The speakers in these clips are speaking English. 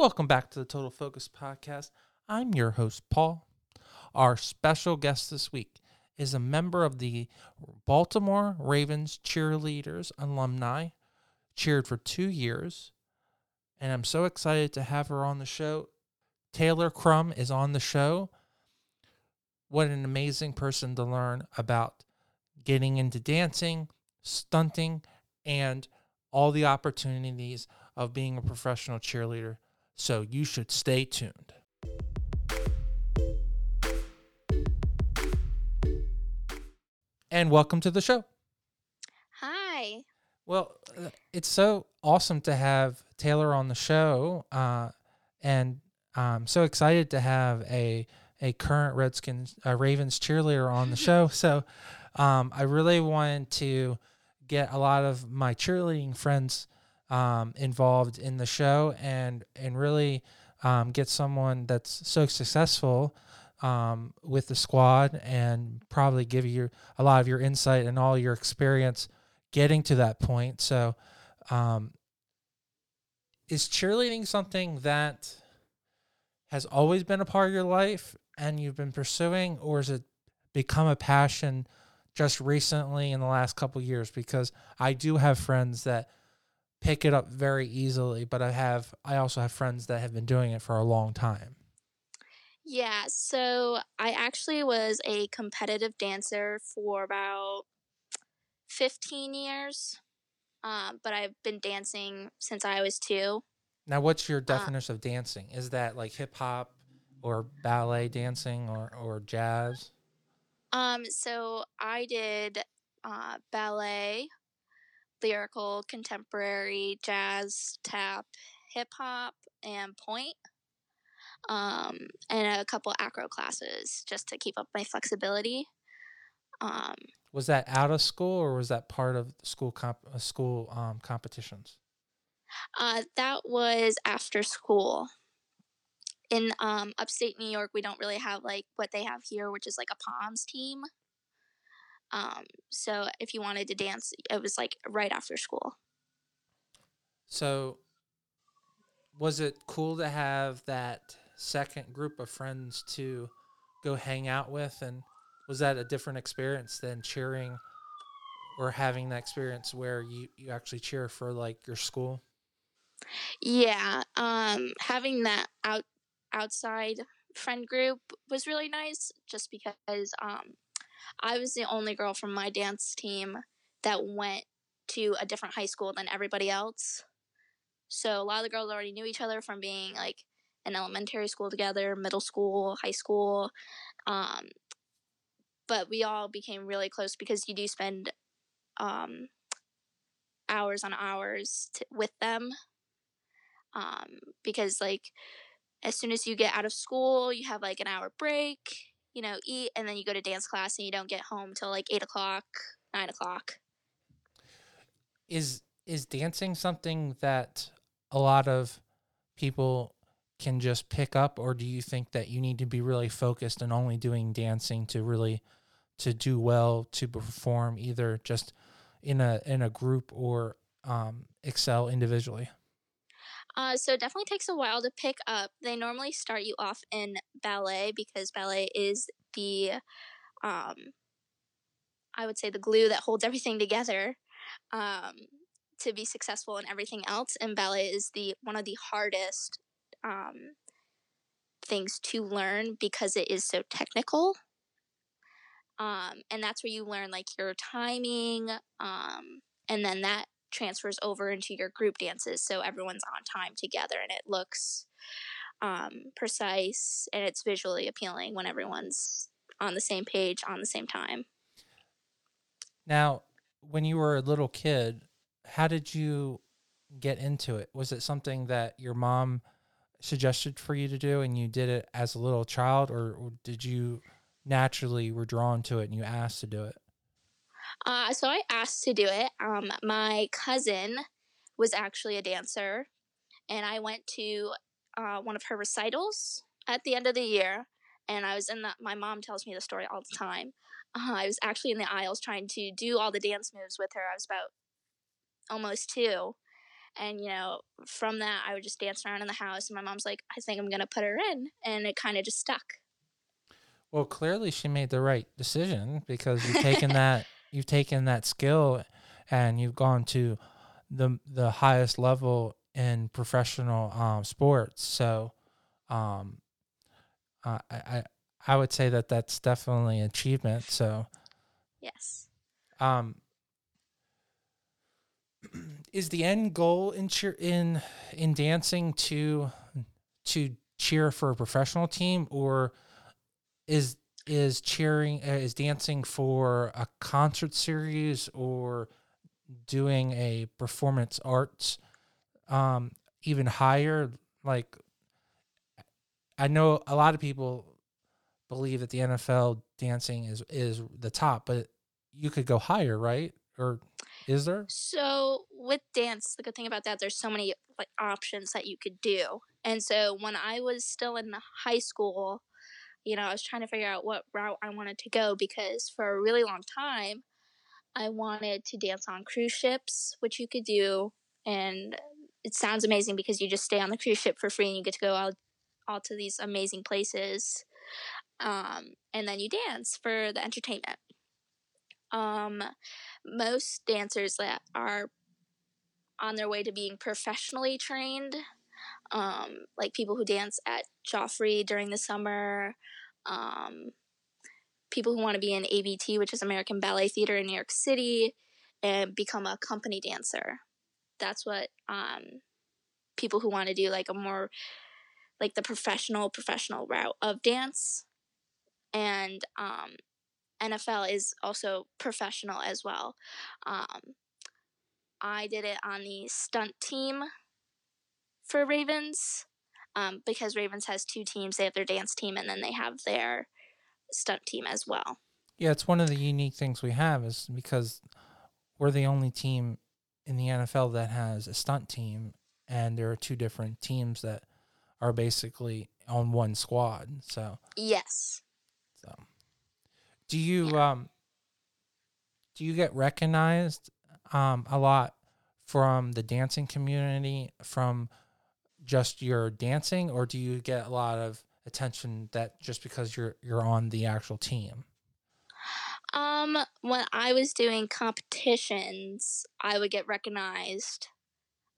Welcome back to the Total Focus Podcast. I'm your host, Paul. Our special guest this week is a member of the Baltimore Ravens cheerleaders alumni, cheered for two years, and I'm so excited to have her on the show. Taylor Crum is on the show. What an amazing person to learn about getting into dancing, stunting, and all the opportunities of being a professional cheerleader. So you should stay tuned. And welcome to the show. Hi. Well, uh, it's so awesome to have Taylor on the show, uh, and I'm so excited to have a a current Redskins uh, Ravens cheerleader on the show. So um, I really wanted to get a lot of my cheerleading friends um, involved in the show and and really um, get someone that's so successful um, with the squad and probably give you a lot of your insight and all your experience getting to that point. So, um, is cheerleading something that has always been a part of your life and you've been pursuing, or has it become a passion just recently in the last couple years? Because I do have friends that pick it up very easily, but I have I also have friends that have been doing it for a long time. Yeah, so I actually was a competitive dancer for about 15 years. Um, but I've been dancing since I was two. Now, what's your definition uh, of dancing? Is that like hip hop or ballet dancing or, or jazz? Um, so I did uh, ballet, lyrical, contemporary, jazz, tap, hip hop, and pointe. Um, and a couple acro classes just to keep up my flexibility. Um, was that out of school or was that part of school comp uh, school um, competitions? Uh, that was after school. In um, upstate New York, we don't really have like what they have here, which is like a POMS team. Um, so if you wanted to dance, it was like right after school. So, was it cool to have that second group of friends to go hang out with and was that a different experience than cheering or having that experience where you, you actually cheer for like your school? Yeah, um, having that out outside friend group was really nice just because um, I was the only girl from my dance team that went to a different high school than everybody else. So a lot of the girls already knew each other from being like in elementary school together, middle school, high school. Um, but we all became really close because you do spend um, hours on hours with them. Um, because like as soon as you get out of school, you have like an hour break, you know, eat, and then you go to dance class, and you don't get home till like eight o'clock, nine o'clock. Is is dancing something that a lot of people can just pick up, or do you think that you need to be really focused and only doing dancing to really to do well to perform either just in a in a group or um, excel individually? Uh, so it definitely takes a while to pick up. They normally start you off in ballet because ballet is the, um, I would say, the glue that holds everything together um, to be successful in everything else. And ballet is the one of the hardest um, things to learn because it is so technical. Um, and that's where you learn like your timing um, and then that transfers over into your group dances so everyone's on time together and it looks um, precise and it's visually appealing when everyone's on the same page on the same time now when you were a little kid how did you get into it was it something that your mom suggested for you to do and you did it as a little child or, did you naturally were drawn to it and you asked to do it? Uh, so I asked to do it. Um, my cousin was actually a dancer, and I went to uh, one of her recitals at the end of the year. And I was in the. My mom tells me the story all the time. Uh, I was actually in the aisles trying to do all the dance moves with her. I was about almost two, And, you know, from that, I would just dance around in the house. And my mom's like, I think I'm going to put her in. And it kind of just stuck. Well, clearly she made the right decision because you've taken that you've taken that skill and you've gone to the the highest level in professional um, sports. So, um, uh, I, I I would say that that's definitely an achievement. So, yes. Um, is the end goal in cheer in in dancing to to cheer for a professional team or is is cheering uh, is dancing for a concert series or doing a performance arts um even higher like I know a lot of people believe that the NFL dancing is is the top but you could go higher right? Or is there? So with dance the good thing about that there's so many like options that you could do. And so when I was still in high school you know, I was trying to figure out what route I wanted to go because for a really long time, I wanted to dance on cruise ships, which you could do. And it sounds amazing because you just stay on the cruise ship for free and you get to go out all to these amazing places. Um, and then you dance for the entertainment. Um, most dancers that are on their way to being professionally trained um, like people who dance at Joffrey during the summer, um, people who want to be in ABT, which is American Ballet Theater in New York City, and become a company dancer. That's what um, people who want to do like a more like the professional professional route of dance, and um, NFL is also professional as well. Um, I did it on the stunt team for Ravens um, because Ravens has two teams. They have their dance team and then they have their stunt team as well. Yeah, it's one of the unique things we have is because we're the only team in the NFL that has a stunt team, and there are two different teams that are basically on one squad. So yes. So, do you yeah. um do you get recognized um a lot from the dancing community from just your dancing, or do you get a lot of attention that just because you're you're on the actual team? Um, when I was doing competitions, I would get recognized.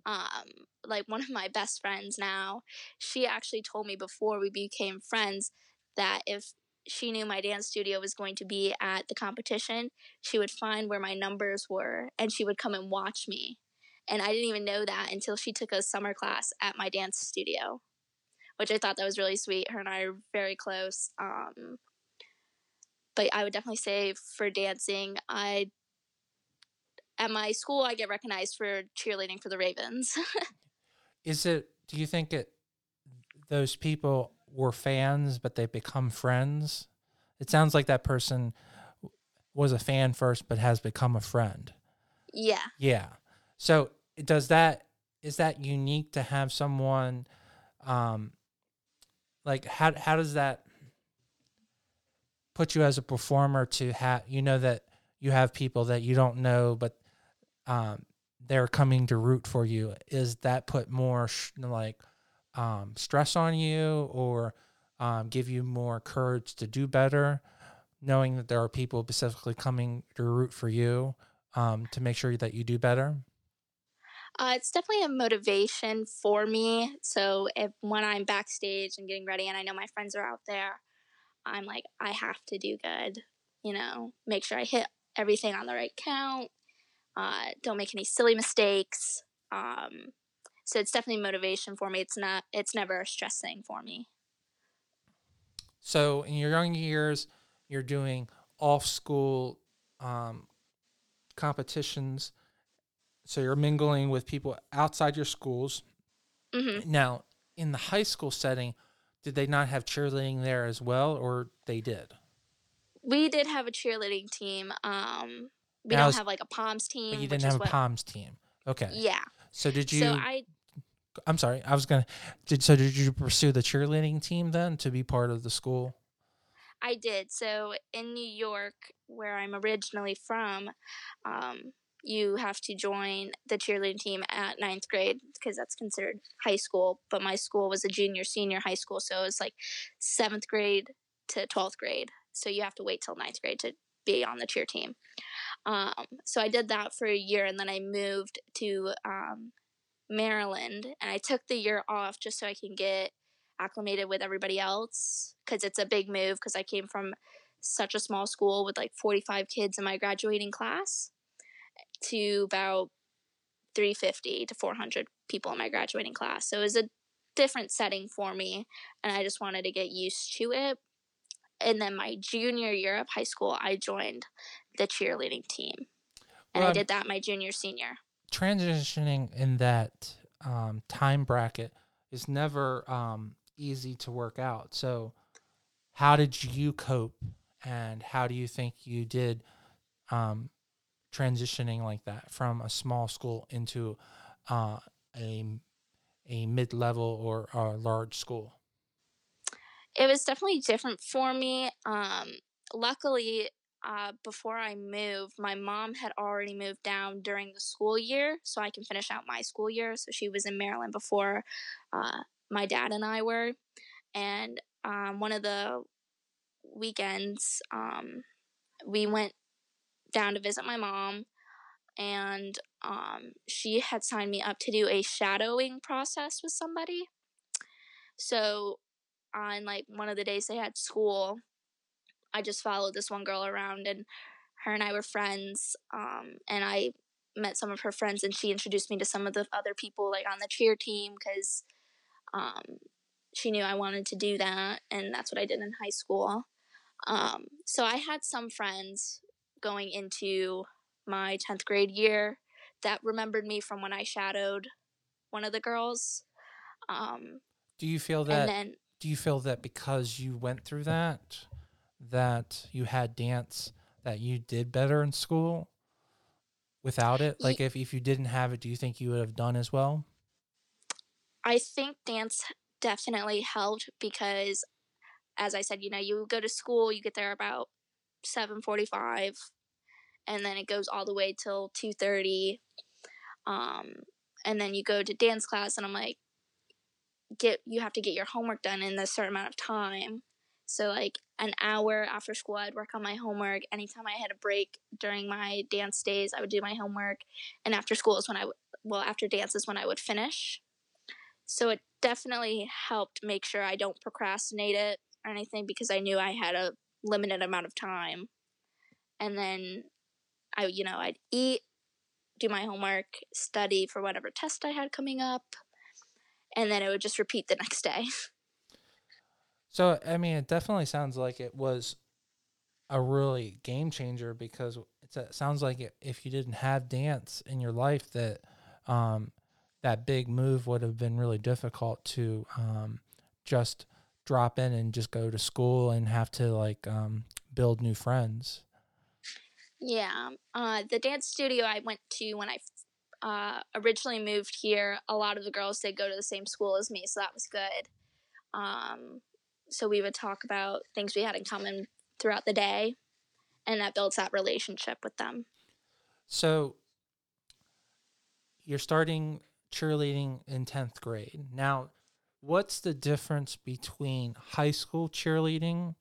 Um, like one of my best friends now, she actually told me before we became friends that if she knew my dance studio was going to be at the competition, she would find where my numbers were and she would come and watch me. And I didn't even know that until she took a summer class at my dance studio, which I thought that was really sweet. Her and I are very close. Um, but I would definitely say for dancing, I at my school I get recognized for cheerleading for the Ravens. Is it? Do you think it? Those people were fans, but they become friends. It sounds like that person was a fan first, but has become a friend. Yeah. Yeah. So does that is that unique to have someone um like how how does that put you as a performer to have you know that you have people that you don't know but um they're coming to root for you. Is that put more sh- like um stress on you or um, give you more courage to do better knowing that there are people specifically coming to root for you um, to make sure that you do better uh, it's definitely a motivation for me. So if when I'm backstage and getting ready, and I know my friends are out there, I'm like, I have to do good. You know, make sure I hit everything on the right count. Uh, don't make any silly mistakes. Um, so it's definitely motivation for me. It's not. It's never a stress thing for me. So in your young years, you're doing off school um, competitions so you're mingling with people outside your schools. Mm-hmm. Now, in the high school setting, did they not have cheerleading there as well, or they did? We did have a cheerleading team. Um, we now don't have like a Poms team. But you didn't have a what, Poms team. Okay. Yeah. So did you? So I. I'm sorry. I was gonna. Did so? Did you pursue the cheerleading team then to be part of the school? I did. So in New York, where I'm originally from, um, you have to join the cheerleading team at ninth grade because that's considered high school. But my school was a junior senior high school, so it was like seventh grade to twelfth grade. So you have to wait till ninth grade to be on the cheer team. Um, so I did that for a year, and then I moved to um, Maryland, and I took the year off just so I can get acclimated with everybody else because it's a big move because I came from such a small school with like 45 kids in my graduating class to about 350 to 400 people in my graduating class. So it was a different setting for me, and I just wanted to get used to it. And then my junior year of high school, I joined the cheerleading team, and well, I did that my junior senior. Transitioning in that um, time bracket is never um, easy to work out. So, how did you cope, and how do you think you did um, transitioning like that from a small school into uh, a a mid level or a large school? It was definitely different for me. Um, luckily, uh, before I moved, my mom had already moved down during the school year, so I can finish out my school year. So she was in Maryland before uh, my dad and I were, and um, one of the weekends, um, we went down to visit my mom and um, she had signed me up to do a shadowing process with somebody. So on like one of the days they had school, I just followed this one girl around and her and I were friends. Um, and I met some of her friends and she introduced me to some of the other people like on the cheer team because um, she knew I wanted to do that and that's what I did in high school. Um, so I had some friends going into my 10th grade year that remembered me from when I shadowed one of the girls. Um, do you feel that? Then, do you feel that because you went through that, that you had dance, that you did better in school without it? Like, if, if you didn't have it, do you think you would have done as well? I think dance definitely helped because, as I said, you know, you go to school, you get there about 7:45 and then it goes all the way till 2.30 um, and then you go to dance class and i'm like get you have to get your homework done in a certain amount of time. So like an hour after school i'd work on my homework. Anytime i had a break during my dance days i would do my homework. And after school is when i well after dance is when i would finish. So it definitely helped make sure i don't procrastinate it or anything because i knew i had a limited amount of time and then I, you know, I'd eat, do my homework, study for whatever test I had coming up, and then it would just repeat the next day. So, I mean, it definitely sounds like it was a really game changer because it sounds like if you didn't have dance in your life, that um, that big move would have been really difficult to um, just drop in and just go to school and have to like um, build new friends. Yeah. Uh, the dance studio I went to when I uh, originally moved here, a lot of the girls did go to the same school as me, so that was good. Um, so we would talk about things we had in common throughout the day, and that builds that relationship with them. So you're starting cheerleading in 10th grade. Now, what's the difference between high school cheerleading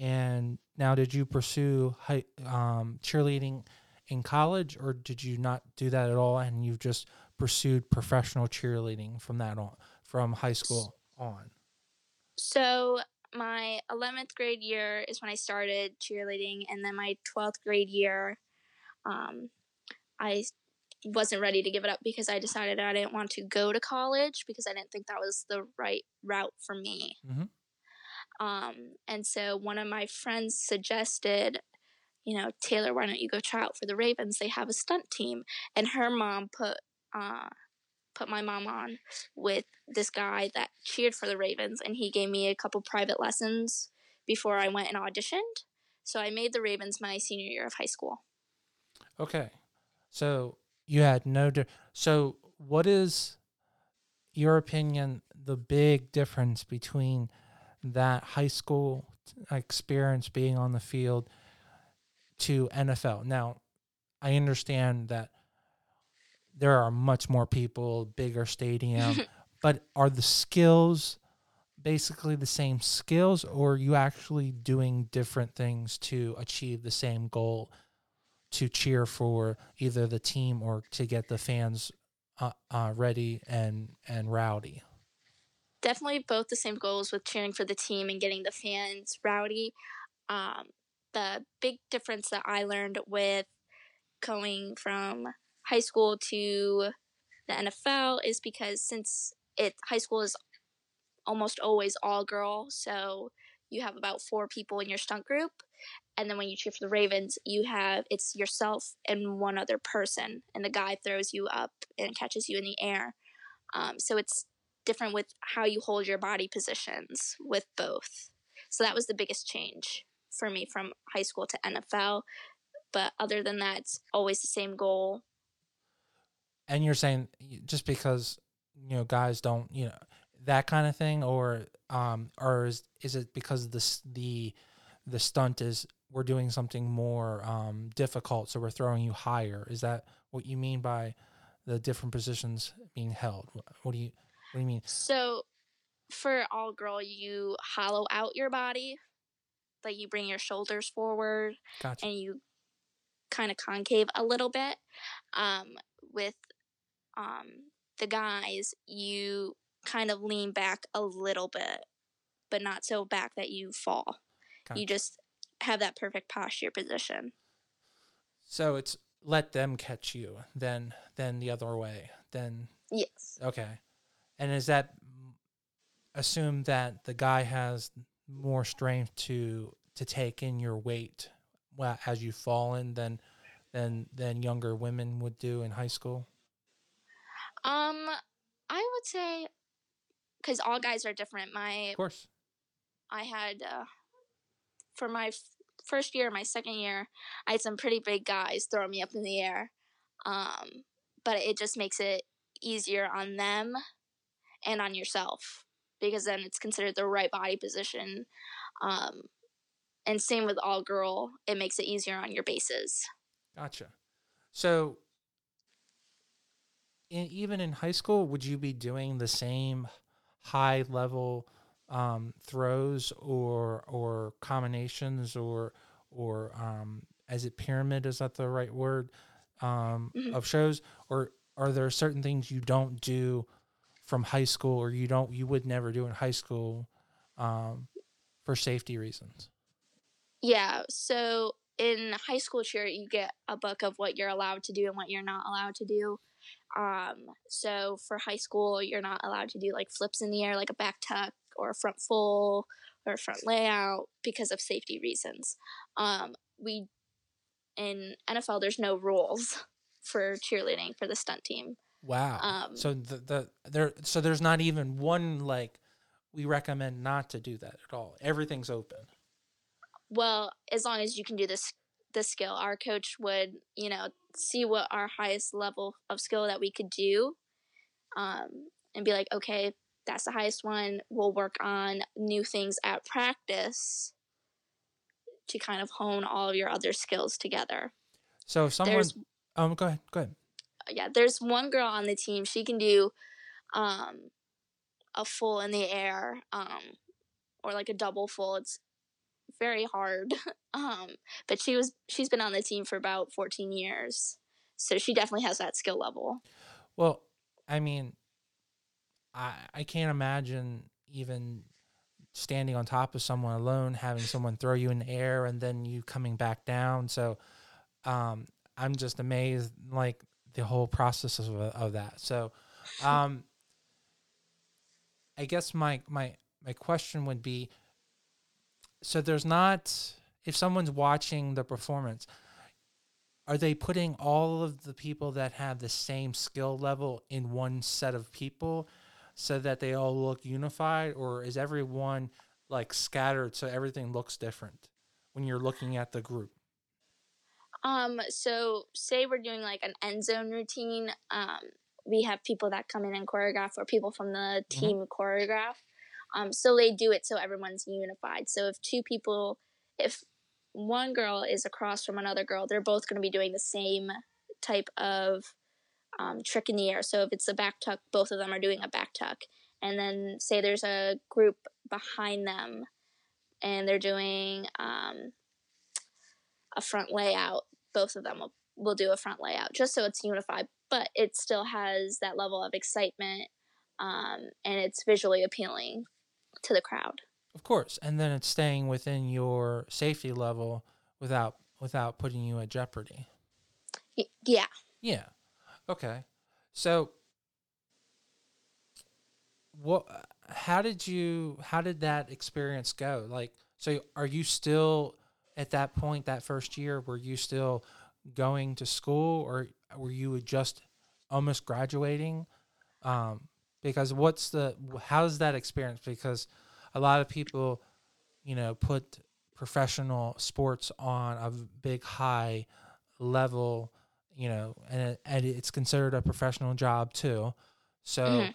and now, did you pursue high, um, cheerleading in college, or did you not do that at all, and you've just pursued professional cheerleading from that on, from high school on? So my 11th grade year is when I started cheerleading, and then my 12th grade year, um, I wasn't ready to give it up because I decided I didn't want to go to college because I didn't think that was the right route for me. Mm-hmm. Um, and so one of my friends suggested, you know, Taylor, why don't you go try out for the Ravens? They have a stunt team. And her mom put uh, put my mom on with this guy that cheered for the Ravens, and he gave me a couple private lessons before I went and auditioned. So I made the Ravens my senior year of high school. Okay, so you had no. Di- so what is your opinion? The big difference between that high school experience being on the field to NFL. Now, I understand that there are much more people, bigger stadium, but are the skills basically the same skills or are you actually doing different things to achieve the same goal to cheer for either the team or to get the fans uh, uh, ready and and rowdy definitely both the same goals with cheering for the team and getting the fans rowdy um, the big difference that i learned with going from high school to the nfl is because since it high school is almost always all girl. So you have about four people in your stunt group. And then when you cheer for the Ravens, you have it's yourself and one other person, and the guy throws you up and catches you in the air. Um, so it's different with how you hold your body positions with both. So that was the biggest change for me from high school to NFL. But other than that, it's always the same goal. And you're saying just because you know guys don't you know that kind of thing, or um, or is is it because the the the stunt is we're doing something more um, difficult, so we're throwing you higher? Is that what you mean by the different positions being held? What do you what do you mean? So, for all girl, you hollow out your body, like you bring your shoulders forward, gotcha. and you kind of concave a little bit. Um, with um, the guys, you kind of lean back a little bit, but not so back that you fall. You just have that perfect posture position. So it's let them catch you, then then the other way, then yes. Okay, and is that assume that the guy has more strength to to take in your weight as you fall in than than than younger women would do in high school? Um, I would say because all guys are different. My of course, I had uh, for my f- first year, my second year, I had some pretty big guys throw me up in the air. Um, but it just makes it easier on them and on yourself because then it's considered the right body position. Um, and same with all girl, it makes it easier on your bases. Gotcha. So, in, even in high school, would you be doing the same high level um, throws or or combinations or or um, is it pyramid? Is that the right word um, mm-hmm. of shows? Or are there certain things you don't do from high school or you don't you would never do in high school um, for safety reasons? Yeah. So in high school cheer, you get a book of what you're allowed to do and what you're not allowed to do. Um, so for high school, you're not allowed to do like flips in the air, like a back tuck or a front full or a front layout because of safety reasons. Um, we in NFL, there's no rules for cheerleading for the stunt team. Wow. Um, so the, the there so there's not even one like we recommend not to do that at all. Everything's open. Well, as long as you can do this the skill, our coach would, you know, see what our highest level of skill that we could do um, and be like, okay, that's the highest one. We'll work on new things at practice to kind of hone all of your other skills together. So if someone, there's, um, go ahead, go ahead. Yeah, there's one girl on the team. She can do um, a full in the air, um, or like a double full. It's very hard. um, but she was she's been on the team for about 14 years, so she definitely has that skill level. Well, I mean, I I can't imagine even standing on top of someone alone, having someone throw you in the air, and then you coming back down. So, um, I'm just amazed, like the whole process of of that. So, um, I guess my my my question would be so there's not if someone's watching the performance are they putting all of the people that have the same skill level in one set of people so that they all look unified or is everyone like scattered so everything looks different when you're looking at the group um so say we're doing like an end zone routine um we have people that come in and choreograph or people from the mm-hmm. team mm-hmm. choreograph um, so they do it so everyone's unified. So if two people, if one girl is across from another girl, they're both going to be doing the same type of um, trick in the air. So if it's a back tuck, both of them are doing a back tuck. And then say there's a group behind them and they're doing um, a front layout, both of them will, will do a front layout just so it's unified, but it still has that level of excitement um, and it's visually appealing to the crowd. Of course, and then it's staying within your safety level without without putting you at jeopardy. Y- yeah. Yeah. Okay. So what how did you how did that experience go? Like so are you still at that point that first year were you still going to school or were you just almost graduating? Um because what's the how's that experience? Because a lot of people you know put professional sports on a big high level you know and, and it's considered a professional job too. So mm-hmm.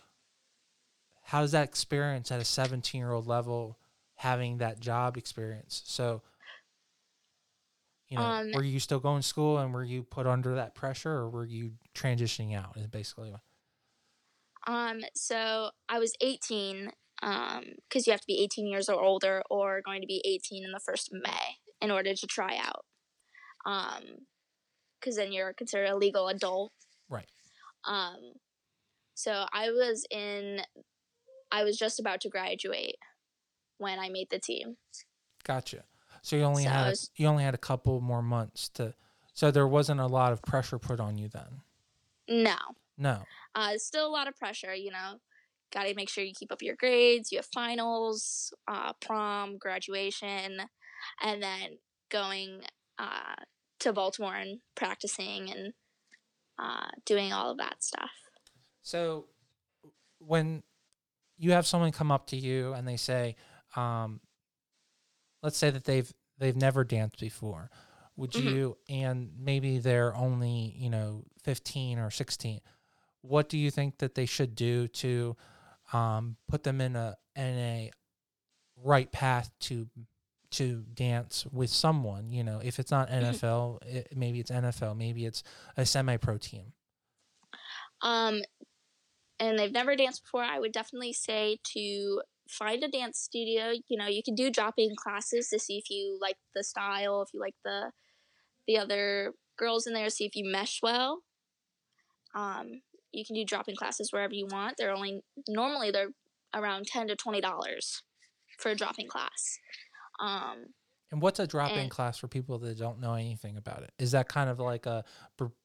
how does that experience at a 17 year old level having that job experience? So you know um, were you still going to school and were you put under that pressure or were you transitioning out is basically um so i was 18 um because you have to be 18 years or older or going to be 18 in the first may in order to try out um because then you're considered a legal adult. Right. Um, so I was in, I was just about to graduate when I made the team. Gotcha. So you only so had was, you only had a couple more months to, so there wasn't a lot of pressure put on you then. No. No. Uh, still a lot of pressure. You know, got to make sure you keep up your grades. You have finals, uh, prom, graduation, and then going uh, to Baltimore and practicing and uh, doing all of that stuff. So, when you have someone come up to you and they say, um, let's say that they've they've never danced before, would mm-hmm. you and maybe they're only you know fifteen or sixteen, what do you think that they should do to um, put them in a in a right path to to dance with someone. You know, if it's not NFL, mm-hmm. it, maybe it's NFL, maybe it's a semi-pro team. Um, and they've never danced before. I would definitely say to find a dance studio. You know, you can do drop-in classes to see if you like the style, if you like the the other girls in there, see if you mesh well. Um, you can do drop-in classes wherever you want. They're only normally they're around ten to twenty dollars for a drop-in class. Um, and what's a drop in class for people that don't know anything about it? Is that kind of like a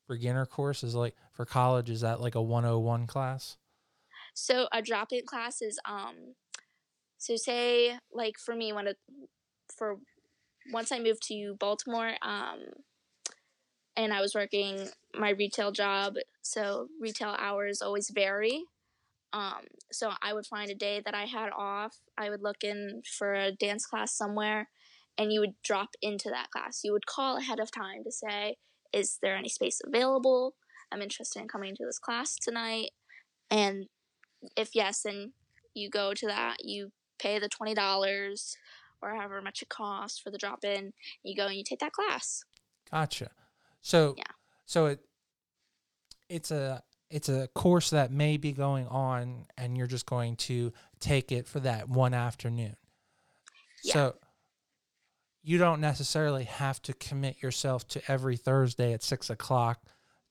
beginner course? Is like for college? Is that like a 101 class? So a drop in class is um, so say like for me when it for once I moved to Baltimore um, and I was working my retail job, so retail hours always vary. Um, so I would find a day that I had off. I would look in for a dance class somewhere, and you would drop into that class. You would call ahead of time to say, "Is there any space available? I'm interested in coming to this class tonight." And if yes, then you go to that. You pay the twenty dollars or however much it costs for the drop in. You go and you take that class. Gotcha. So yeah. So it it's a it's a course that may be going on and you're just going to take it for that one afternoon. Yeah. So you don't necessarily have to commit yourself to every Thursday at six o'clock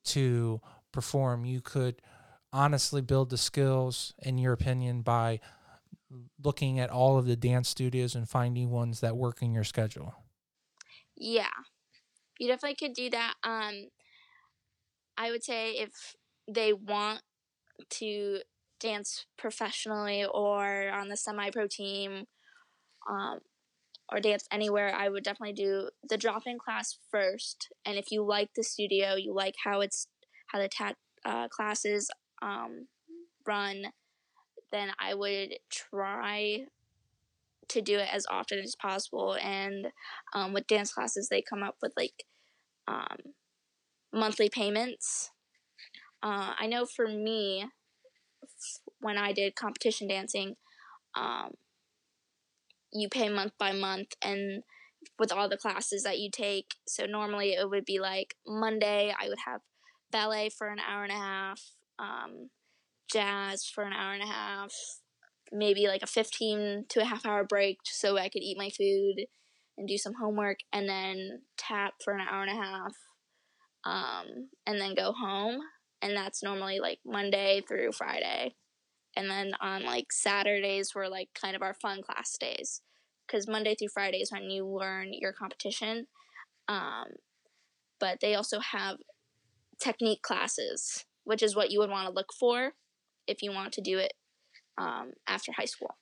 to perform. You could honestly build the skills, in your opinion, by looking at all of the dance studios and finding ones that work in your schedule. Yeah, you definitely could do that. Um, I would say if they want to dance professionally or on the semi pro team um, or dance anywhere, I would definitely do the drop in class first. And if you like the studio, you like how it's how the tat uh, classes um, run, then I would try to do it as often as possible. And um, with dance classes, they come up with like um, monthly payments uh, I know for me, when I did competition dancing, um, you pay month by month and with all the classes that you take. So normally it would be like Monday, I would have ballet for an hour and a half, um, jazz for an hour and a half, maybe like a 15 to a half hour break so I could eat my food and do some homework, and then tap for an hour and a half, um, and then go home. And that's normally like Monday through Friday. And then on like Saturdays were like kind of our fun class days because Monday through Friday is when you learn your competition. Um, but they also have technique classes, which is what you would want to look for if you want to do it um, after high school.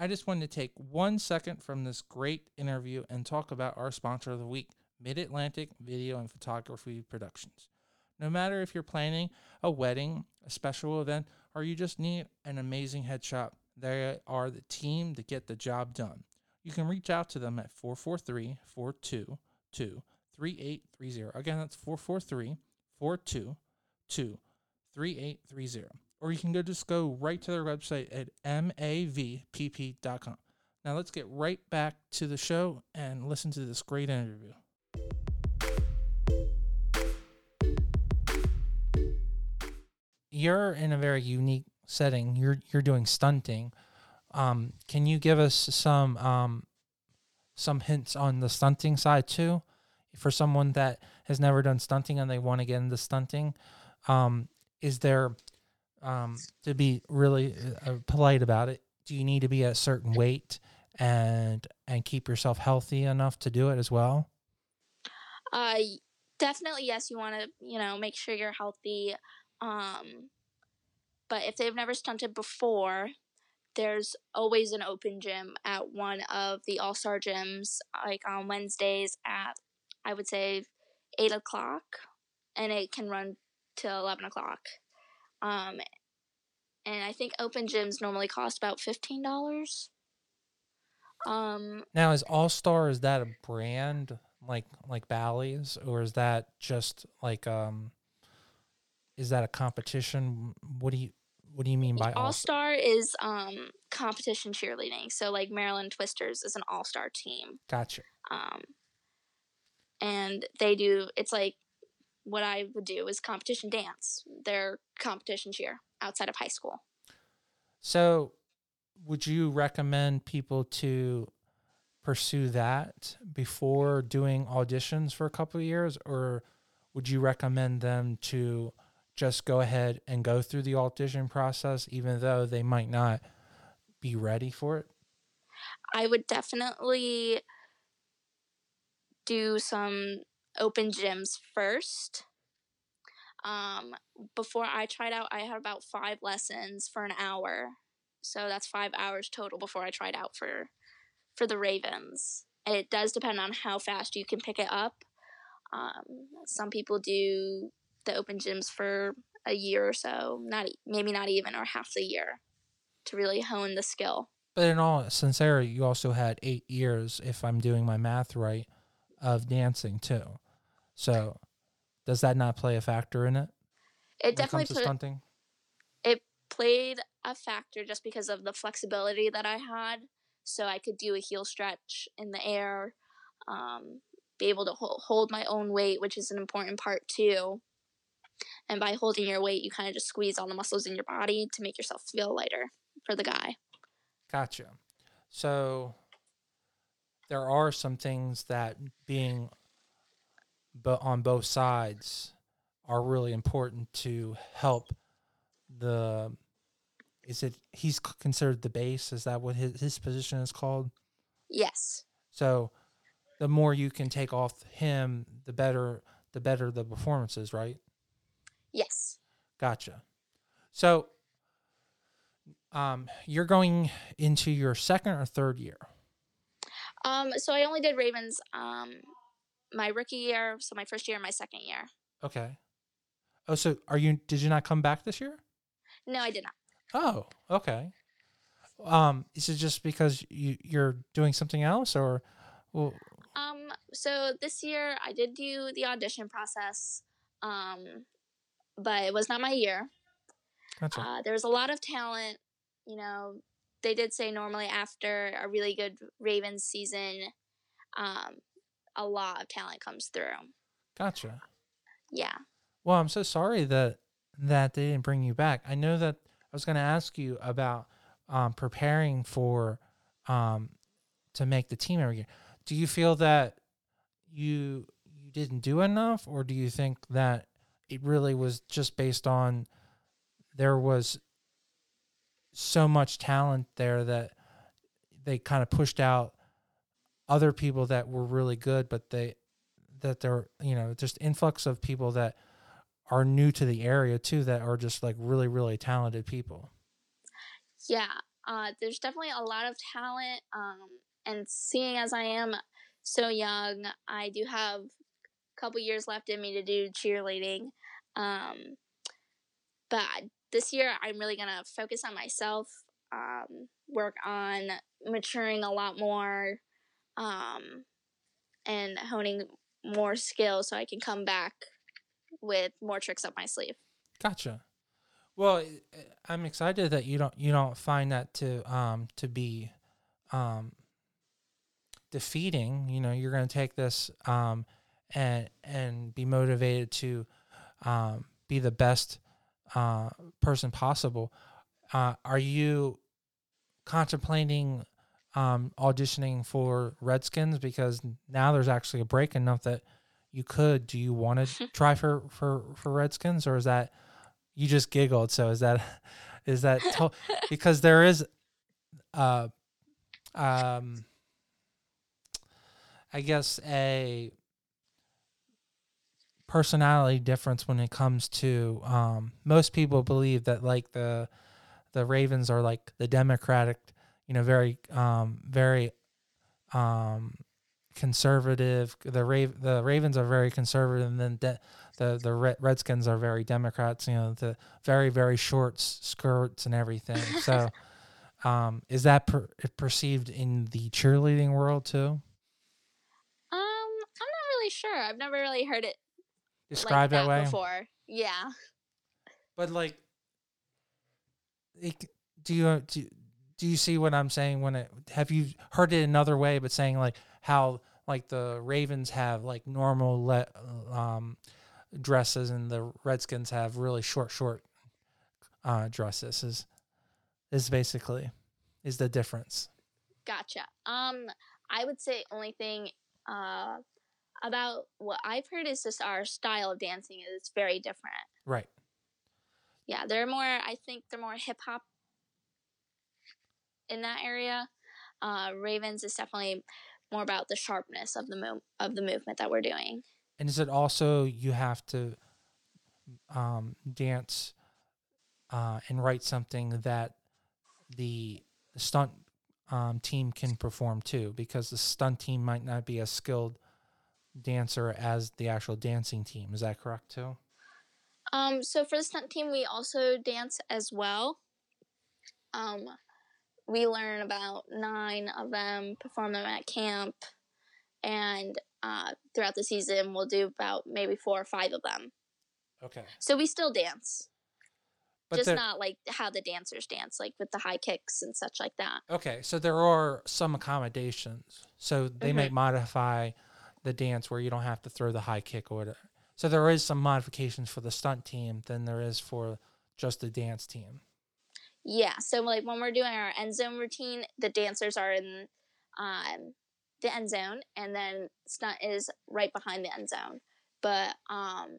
I just wanted to take one second from this great interview and talk about our sponsor of the week, Mid Atlantic Video and Photography Productions. No matter if you're planning a wedding, a special event, or you just need an amazing headshot, they are the team to get the job done. You can reach out to them at 443 422 3830. Again, that's 443 422 3830. Or you can go just go right to their website at mavpp.com. Now let's get right back to the show and listen to this great interview. You're in a very unique setting. You're you're doing stunting. Um, can you give us some um, some hints on the stunting side too, for someone that has never done stunting and they want to get into stunting? Um, is there um, to be really uh, polite about it? Do you need to be a certain weight and and keep yourself healthy enough to do it as well? Uh, definitely yes. You want to you know make sure you're healthy. Um, but if they've never stunted before, there's always an open gym at one of the All Star gyms, like on Wednesdays at I would say eight o'clock, and it can run till eleven o'clock. Um, and I think open gyms normally cost about fifteen dollars. Um, now is All Star is that a brand like like Bally's or is that just like um is that a competition? What do you what do you mean by All Star? Is um competition cheerleading. So like Maryland Twisters is an All Star team. Gotcha. Um, and they do. It's like what I would do is competition dance. Their competition cheer outside of high school. So, would you recommend people to pursue that before doing auditions for a couple of years, or would you recommend them to just go ahead and go through the audition process, even though they might not be ready for it? I would definitely do some open gyms first. Um, before I tried out, I had about five lessons for an hour, so that's five hours total before I tried out for for the Ravens. And it does depend on how fast you can pick it up. Um, some people do the open gyms for a year or so, not maybe not even or half the year, to really hone the skill. But in all sincerity, you also had eight years, if I'm doing my math right, of dancing too. So, does that not play a factor in it? It definitely put, stunting. It played a factor just because of the flexibility that I had, so I could do a heel stretch in the air, um, be able to hold my own weight, which is an important part too. And by holding your weight, you kind of just squeeze all the muscles in your body to make yourself feel lighter for the guy. Gotcha. So there are some things that being but on both sides are really important to help the is it he's considered the base is that what his, his position is called yes so the more you can take off him the better the better the performances right Yes. Gotcha. So, um, you're going into your second or third year. Um, so I only did Ravens, um, my rookie year, so my first year and my second year. Okay. Oh, so are you? Did you not come back this year? No, I did not. Oh, okay. Um, is it just because you you're doing something else, or? Well, um. So this year I did do the audition process. Um, but it was not my year. Gotcha. Uh, there was a lot of talent, you know, they did say normally after a really good Ravens season, um, a lot of talent comes through. Gotcha. Yeah. Well, I'm so sorry that that they didn't bring you back. I know that I was going to ask you about um, preparing for um, to make the team every year. Do you feel that you you didn't do enough, or do you think that it really was just based on there was so much talent there that they kind of pushed out other people that were really good, but they that they're you know just influx of people that are new to the area too that are just like really really talented people. Yeah, uh, there's definitely a lot of talent. Um, and seeing as I am so young, I do have a couple years left in me to do cheerleading. Um, but this year, I'm really gonna focus on myself, um, work on maturing a lot more, um, and honing more skills so I can come back with more tricks up my sleeve. Gotcha. Well, I'm excited that you don't you don't find that to um to be um defeating. You know, you're going to take this um and and be motivated to um be the best uh person possible. Uh are you contemplating um auditioning for Redskins because now there's actually a break enough that you could do you want to try for for for Redskins or is that you just giggled. So is that is that to- because there is uh um I guess a personality difference when it comes to um most people believe that like the the Ravens are like the democratic, you know, very um very um conservative. The Rav- the Ravens are very conservative, and then de- the the Redskins are very Democrats. You know, the very very short skirts and everything. So, um, is that per- perceived in the cheerleading world too? Um, I'm not really sure. I've never really heard it described like that, that, way before. Yeah. But like, do you do? Do you see what I'm saying when it have you heard it another way but saying like how like the Ravens have like normal le- um, dresses and the Redskins have really short, short uh, dresses. Is is basically is the difference. Gotcha. Um, I would say only thing uh about what I've heard is just our style of dancing is very different. Right. Yeah, they're more. I think they're more hip hop in that area. Uh, Ravens is definitely more about the sharpness of the move of the movement that we're doing. And is it also you have to um, dance uh, and write something that the stunt um, team can perform too? Because the stunt team might not be as skilled dancer as the actual dancing team. Is that correct too? Um, so for the stunt team, we also dance as well. Um, we learn about nine of them, perform them at camp, and uh, throughout the season, we'll do about maybe four or five of them. Okay. So we still dance. But just not like how the dancers dance, like with the high kicks and such like that. Okay, so there are some accommodations. So they mm-hmm. may modify the dance where you don't have to throw the high kick or whatever. So there is some modifications for the stunt team than there is for just the dance team. Yeah, so like when we're doing our end zone routine, the dancers are in um, the end zone, and then stunt is right behind the end zone. But um,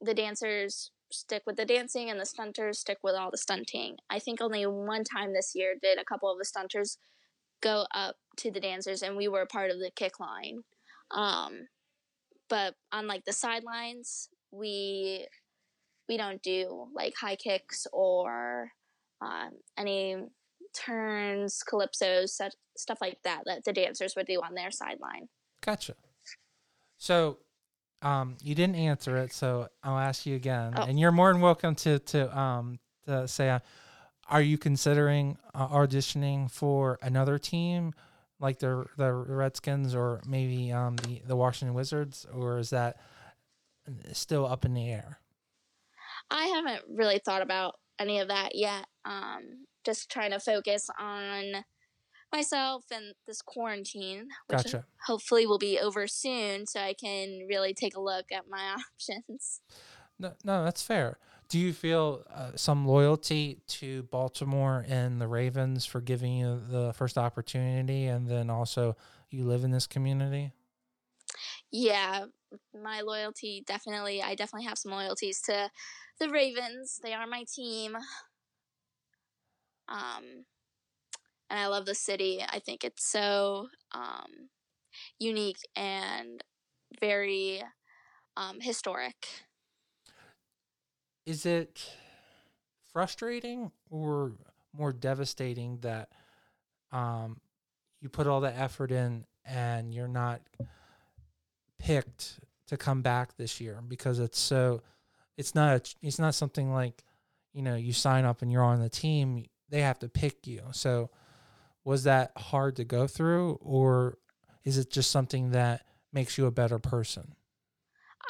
the dancers stick with the dancing, and the stunters stick with all the stunting. I think only one time this year did a couple of the stunters go up to the dancers, and we were part of the kick line. Um, but on like the sidelines, we we don't do like high kicks or um, any turns, calypsos, such, stuff like that that the dancers would do on their sideline. Gotcha. So, um, you didn't answer it, so I'll ask you again, oh. and you're more than welcome to to um to say, uh, are you considering uh, auditioning for another team? Like the the Redskins or maybe um, the the Washington Wizards, or is that still up in the air? I haven't really thought about any of that yet. Um, just trying to focus on myself and this quarantine, which Gotcha. hopefully will be over soon, so I can really take a look at my options. No, no, that's fair. Do you feel uh, some loyalty to Baltimore and the Ravens for giving you the first opportunity, and then also you live in this community? Yeah, my loyalty definitely. I definitely have some loyalties to the Ravens. They are my team. Um, and I love the city. I think it's so um, unique and very um, historic. Is it frustrating or more devastating that um, you put all the effort in and you're not picked to come back this year because it's so it's not a, it's not something like you know you sign up and you're on the team they have to pick you so was that hard to go through or is it just something that makes you a better person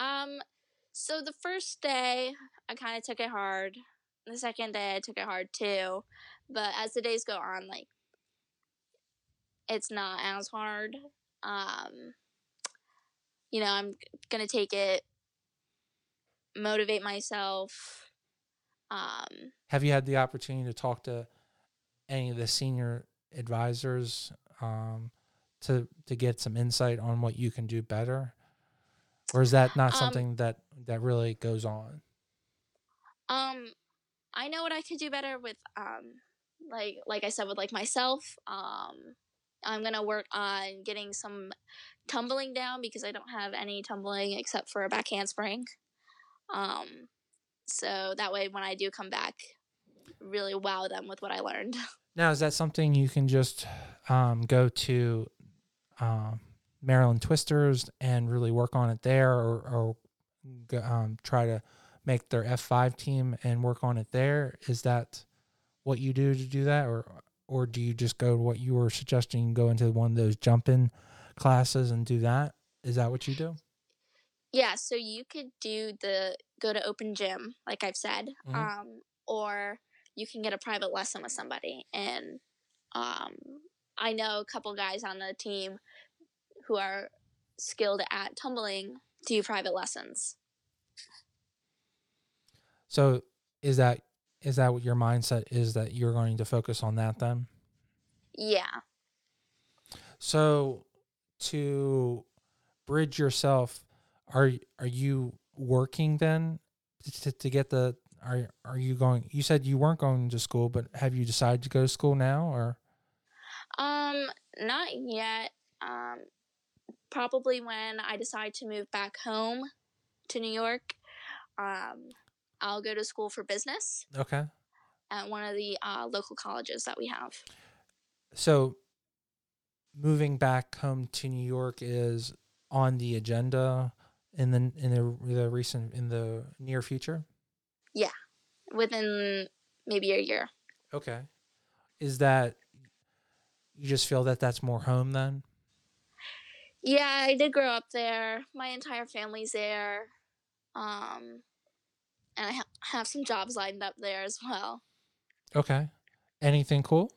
Um, so the first day I kind of took it hard. The second day I took it hard too, but as the days go on, like it's not as hard. Um, you know, I'm gonna take it, motivate myself. Um, have you had the opportunity to talk to any of the senior advisors um, to to get some insight on what you can do better or is that not Um, something that that really goes on Um, I know what I could do better with um like like I said with like myself. Um I'm gonna work on getting some tumbling down because I don't have any tumbling except for a back handspring. Um so that way when I do come back, really wow them with what I learned. now is that something you can just um, go to um, maryland twisters and really work on it there or, or um, try to make their f5 team and work on it there? Is that what you do to do that or or do you just go to what you were suggesting go into one of those jump-in classes and do that? Is that what you do yeah, so you could do the go to open gym, like I've said. Mhm. Um or you can get a private lesson with somebody and um I know a couple guys on the team who are skilled at tumbling do private lessons. so is that is that what your mindset is that you're going to focus on that then Yeah. So to bridge yourself, are are you working then to, to get the are are you going you said you weren't going to school, but have you decided to go to school now or Um not yet. Um probably when I decide to move back home to New York. Um I'll go to school for business okay. at one of the uh, local colleges that we have. So moving back home to New York is on the agenda in the in the, the recent in the near future. Yeah, within maybe a year. Okay. Is that you just feel that that's more home then? Yeah, I did grow up there. My entire family's there. Um, and I ha- have some jobs lined up there as well. Okay. Anything cool?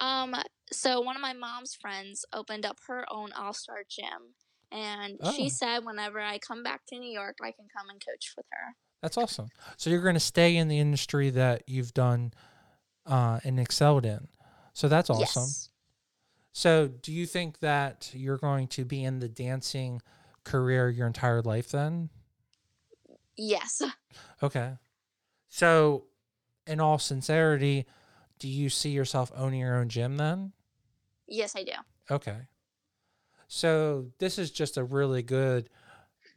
Um, so one of my mom's friends opened up her own all star gym. And Oh. she said whenever I come back to New York, I can come and coach with her. That's awesome. So you're going to stay in the industry that you've done uh, and excelled in. So that's awesome. Yes. So do you think that you're going to be in the dancing career your entire life then? Yes. Okay. So, in all sincerity, do you see yourself owning your own gym then? Yes, I do. Okay. So, this is just a really good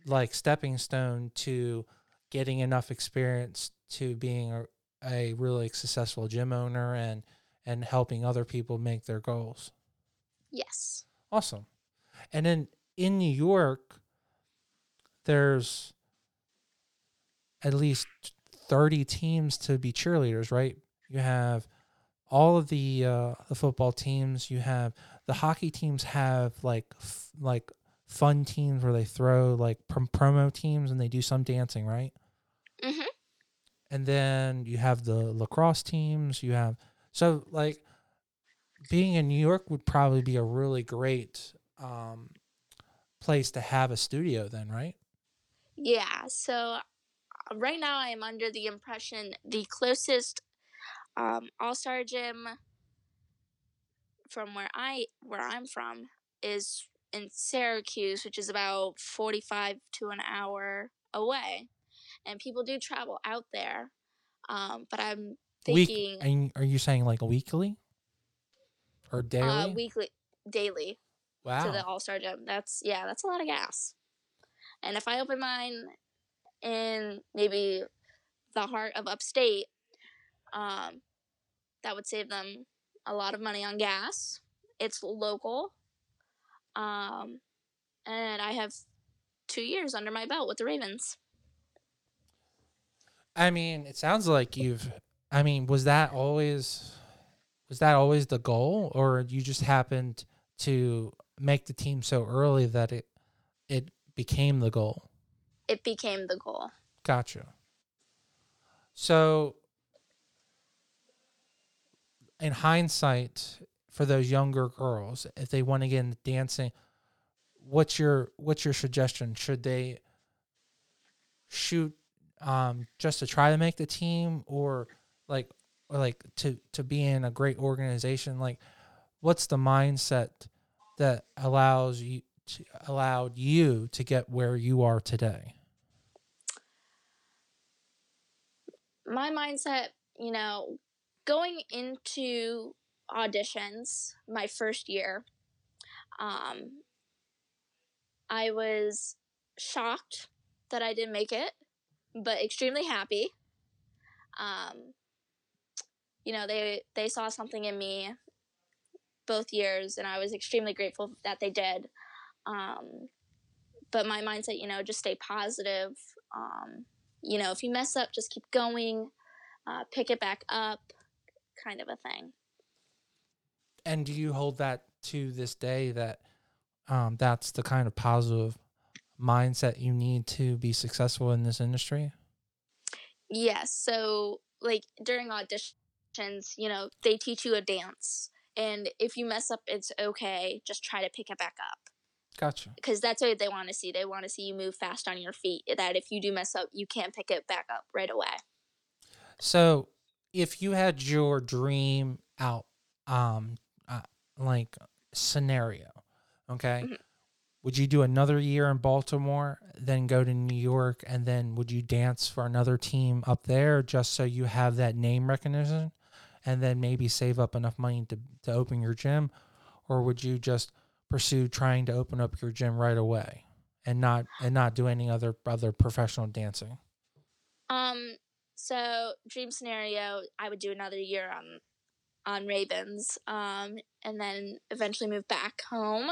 like stepping stone to getting enough experience to being a, a really successful gym owner and and helping other people make their goals. Yes. Awesome. And then in New York, there's at least 30 teams to be cheerleaders, right? You have all of the uh, the football teams. You have the hockey teams have like f- like fun teams where they throw like prom- promo teams and they do some dancing, right? Mhm. and then you have the lacrosse teams. You have so like being in New York would probably be a really great um, place to have a studio. Then, right? Yeah. So right now, I am under the impression the closest um, All Star gym from where I where I'm from is in Syracuse, which is about 45 to an hour away. And people do travel out there. Um, but I'm thinking. Week, are you saying like weekly or daily? Uh, weekly, daily. Wow. To the All Star Gym. That's, yeah, that's a lot of gas. And if I open mine in maybe the heart of upstate, um, that would save them a lot of money on gas. It's local. Um, and I have two years under my belt with the Ravens. I mean, it sounds like you've. I mean, was that always was that always the goal, or you just happened to make the team so early that it it became the goal? It became the goal. Gotcha. So, in hindsight, for those younger girls if they want to get into dancing what's your what's your suggestion? Should they shoot um, just to try to make the team or like or like to to be in a great organization? Like what's the mindset that allows you to, allowed you to get where you are today? My mindset you know going into auditions my first year, um, I was shocked that I didn't make it, but extremely happy. Um, you know, they they saw something in me both years, and I was extremely grateful that they did. Um, but my mindset, you know, just stay positive. Um, you know, if you mess up, just keep going, uh, pick it back up, kind of a thing. And do you hold that to this day that um, that's the kind of positive mindset you need to be successful in this industry? Yes. So, like during auditions, you know, they teach you a dance. And if you mess up, it's okay. Just try to pick it back up. Gotcha. Because that's what they want to see. They want to see you move fast on your feet. That if you do mess up, you can't pick it back up right away. So, if you had your dream out um, like scenario, okay? Mm-hmm. Would you do another year in Baltimore, then go to New York, and then would you dance for another team up there just so you have that name recognition, and then maybe save up enough money to to open your gym, or would you just pursue trying to open up your gym right away and not and not do any other other professional dancing? Um. So dream scenario, I would do another year on on Ravens, um, and then eventually move back home,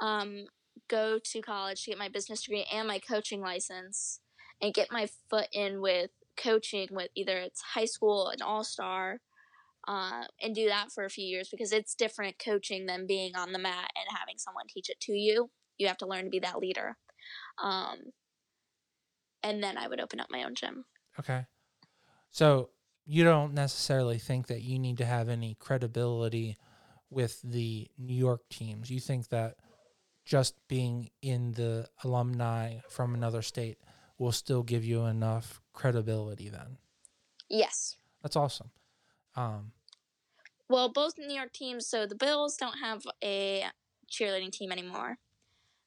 um, go to college to get my business degree and my coaching license, and get my foot in with coaching with either it's high school, an all star, uh, and do that for a few years because it's different coaching than being on the mat and having someone teach it to you. You have to learn to be that leader. Um, and then I would open up my own gym. Okay. So you don't necessarily think that you need to have any credibility with the New York teams. You think that just being in the alumni from another state will still give you enough credibility then. Yes. That's awesome. Um, well, both New York teams, so the Bills don't have a cheerleading team anymore.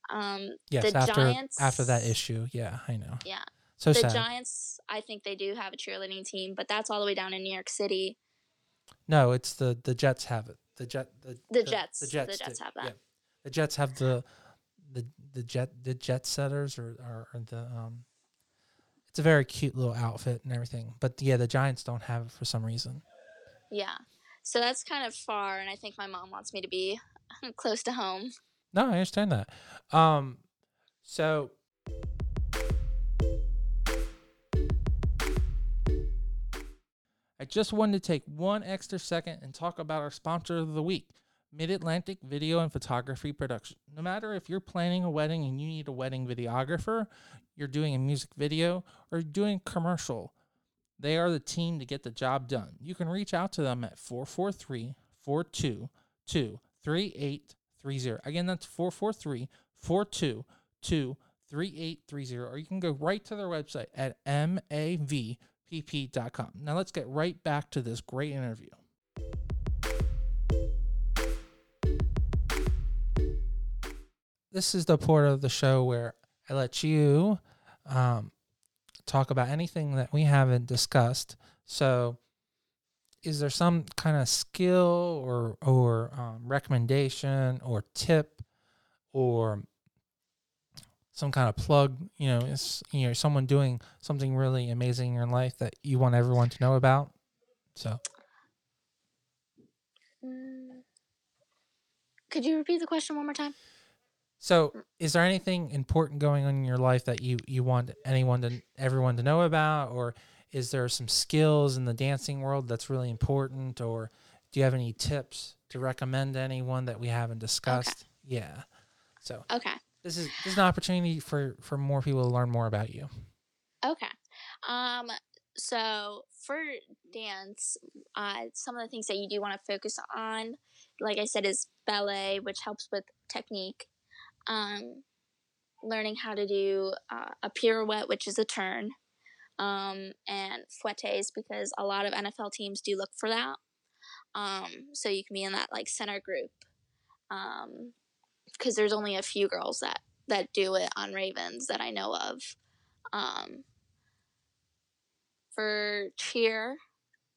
Um, yes, after Giants, after that issue, yeah, I know. Yeah, so the sad. Giants, I think they do have a cheerleading team, but that's all the way down in New York City. No, it's the the Jets have it. The jet the, the, the Jets. The Jets, the Jets have that. Yeah. The Jets have the the the jet the jet setters or, or, or the um it's a very cute little outfit and everything. But yeah, the Giants don't have it for some reason. Yeah. So that's kind of far and I think my mom wants me to be close to home. No, I understand that. Um so I just wanted to take one extra second and talk about our sponsor of the week, Mid Atlantic Video and Photography Production. No matter if you're planning a wedding and you need a wedding videographer, you're doing a music video, or doing commercial, They are the team to get the job done. You can reach out to them at 443 422 3830. Again, that's 443 422 3830. Or you can go right to their website at mavpp.com. Now let's get right back to this great interview. This is the part of the show where I let you um, talk about anything that we haven't discussed. So, is there some kind of skill or or um, recommendation or tip or some kind of plug? You know, is you know someone doing something really amazing in your life that you want everyone to know about. So, Mm. Could you repeat the question one more time? so is there anything important going on in your life that you you want anyone to everyone to know about, or is there some skills in the dancing world that's really important, or do you have any tips to recommend to anyone that we haven't discussed? Yeah. So Okay. This is this is an opportunity for for more people to learn more about you. Okay. Um so for dance, uh some of the things that you do want to focus on, like I said, is ballet, which helps with technique. Um learning how to do uh, a pirouette, which is a turn, um, and fouettes because a lot of NFL teams do look for that. Um, so you can be in that like center group, um, because there's only a few girls that that do it on Ravens that I know of. Um, for cheer,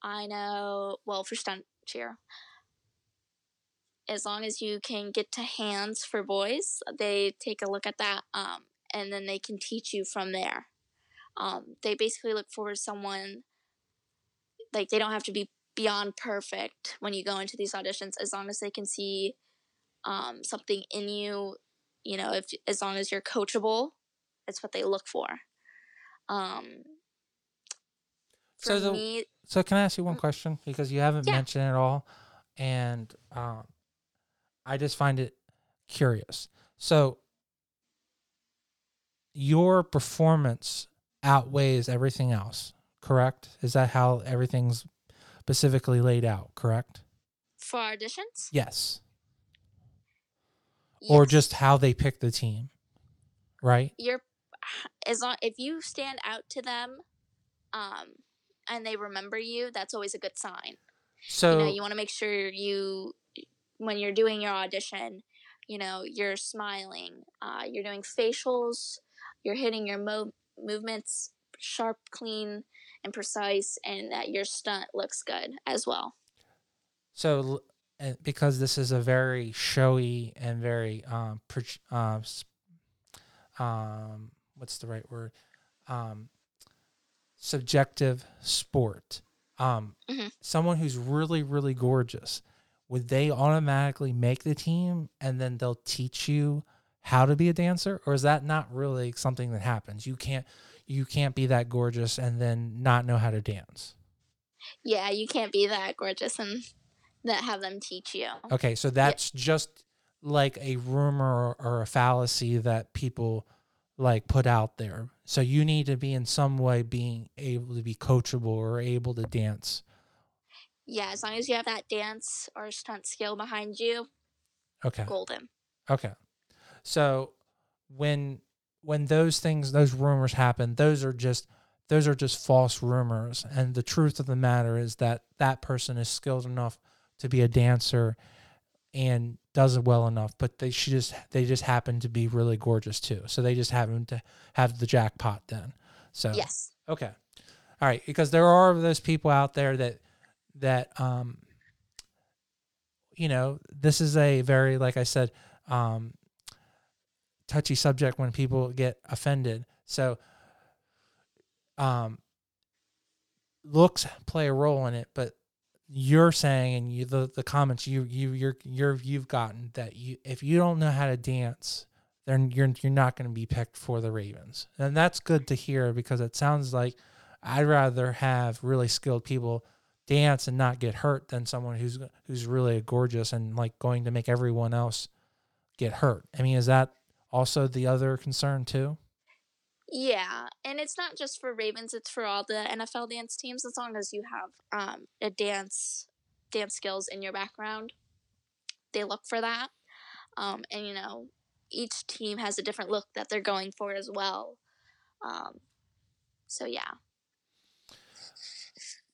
I know well for stunt cheer. As long as you can get to hands for boys, they take a look at that, um, and then they can teach you from there. Um, they basically look for someone like they don't have to be beyond perfect when you go into these auditions, as long as they can see um, something in you. You know, if as long as you're coachable, that's what they look for. Um, for So the- me, So can I ask you one question because you haven't Yeah. mentioned it at all, and um, I just find it curious. So your performance outweighs everything else, correct? Is that how everything's specifically laid out? Correct? for auditions, Yes. Or just how they pick the team, right? you're as long if you stand out to them, um, and they remember you, that's always a good sign. So you know, you want to make sure you when you're doing your audition, you know, you're smiling, uh, you're doing facials, you're hitting your mo- movements sharp, clean, and precise, and that your stunt looks good as well. So, uh, because this is a very showy and very um, uh, um, what's the right word? Um, subjective sport. Um, Mhm. Someone who's really, really gorgeous, would they automatically make the team and then they'll teach you how to be a dancer, or is that not really something that happens? You can't, you can't be that gorgeous and then not know how to dance. Yeah, you can't be that gorgeous and that have them teach you. Okay, so that's just like a rumor or, or a fallacy that people like put out there. So you need to be in some way being able to be coachable or able to dance. Yeah, as long as you have that dance or stunt skill behind you, Okay. golden. Okay. So when when those things those rumors happen, those are just those are just false rumors and the truth of the matter is that that person is skilled enough to be a dancer and does it well enough, but they she just they just happen to be really gorgeous too. So they just happen to have the jackpot then. So Yes. Okay. All right, because there are those people out there that that um you know, this is a very like I said um touchy subject when people get offended. So um looks play a role in it, but you're saying and you the, the comments you you you're you're you've gotten that you if you don't know how to dance then you're you're not going to be picked for the Ravens. And that's good to hear because it sounds like I'd rather have really skilled people dance and not get hurt than someone who's who's really gorgeous and like going to make everyone else get hurt. I mean, is that also the other concern too? Yeah, and it's not just for Ravens; it's for all the NFL dance teams. As long as you have um, a dance dance skills in your background, they look for that. Um, and you know, each team has a different look that they're going for as well. Um, so yeah.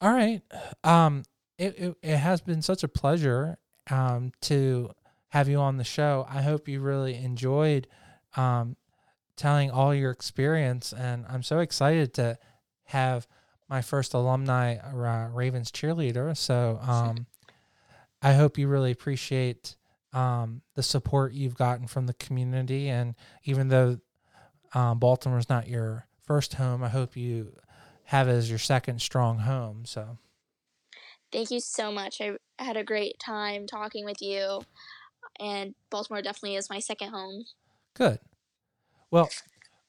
All right. Um, it, it, it has been such a pleasure um, to have you on the show. I hope you really enjoyed um, telling all your experience, and I'm so excited to have my first alumni uh, Ravens cheerleader. So um, I hope you really appreciate um, the support you've gotten from the community, and even though um, Baltimore's not your first home, I hope you have it as your second strong home. So. Thank you so much. I had a great time talking with you, and Baltimore definitely is my second home. Good. Well,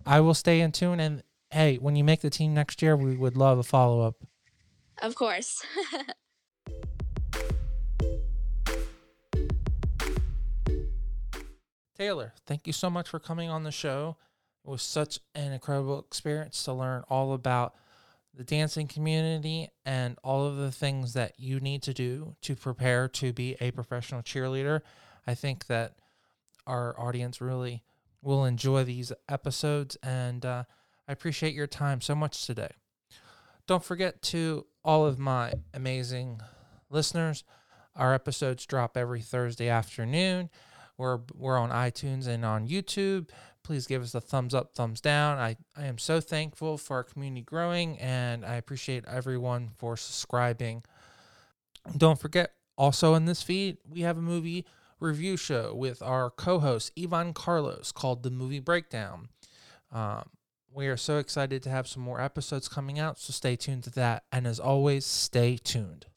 I will stay in tune. And hey, when you make the team next year, we would love a follow up. Of course. Taylor, thank you so much for coming on the show. It was such an incredible experience to learn all about the dancing community and all of the things that you need to do to prepare to be a professional cheerleader. I think that our audience really will enjoy these episodes, and uh, I appreciate your time so much today. Don't forget to all of my amazing listeners, our episodes drop every Thursday afternoon. We're, we're on iTunes and on YouTube. Please give us a thumbs up, thumbs down. I, I am so thankful for our community growing, and I appreciate everyone for subscribing. Don't forget, also in this feed, we have a movie review show with our co host, Ivan Carlos, called The Movie Breakdown. Um, we are so excited to have some more episodes coming out, so stay tuned to that. And as always, stay tuned.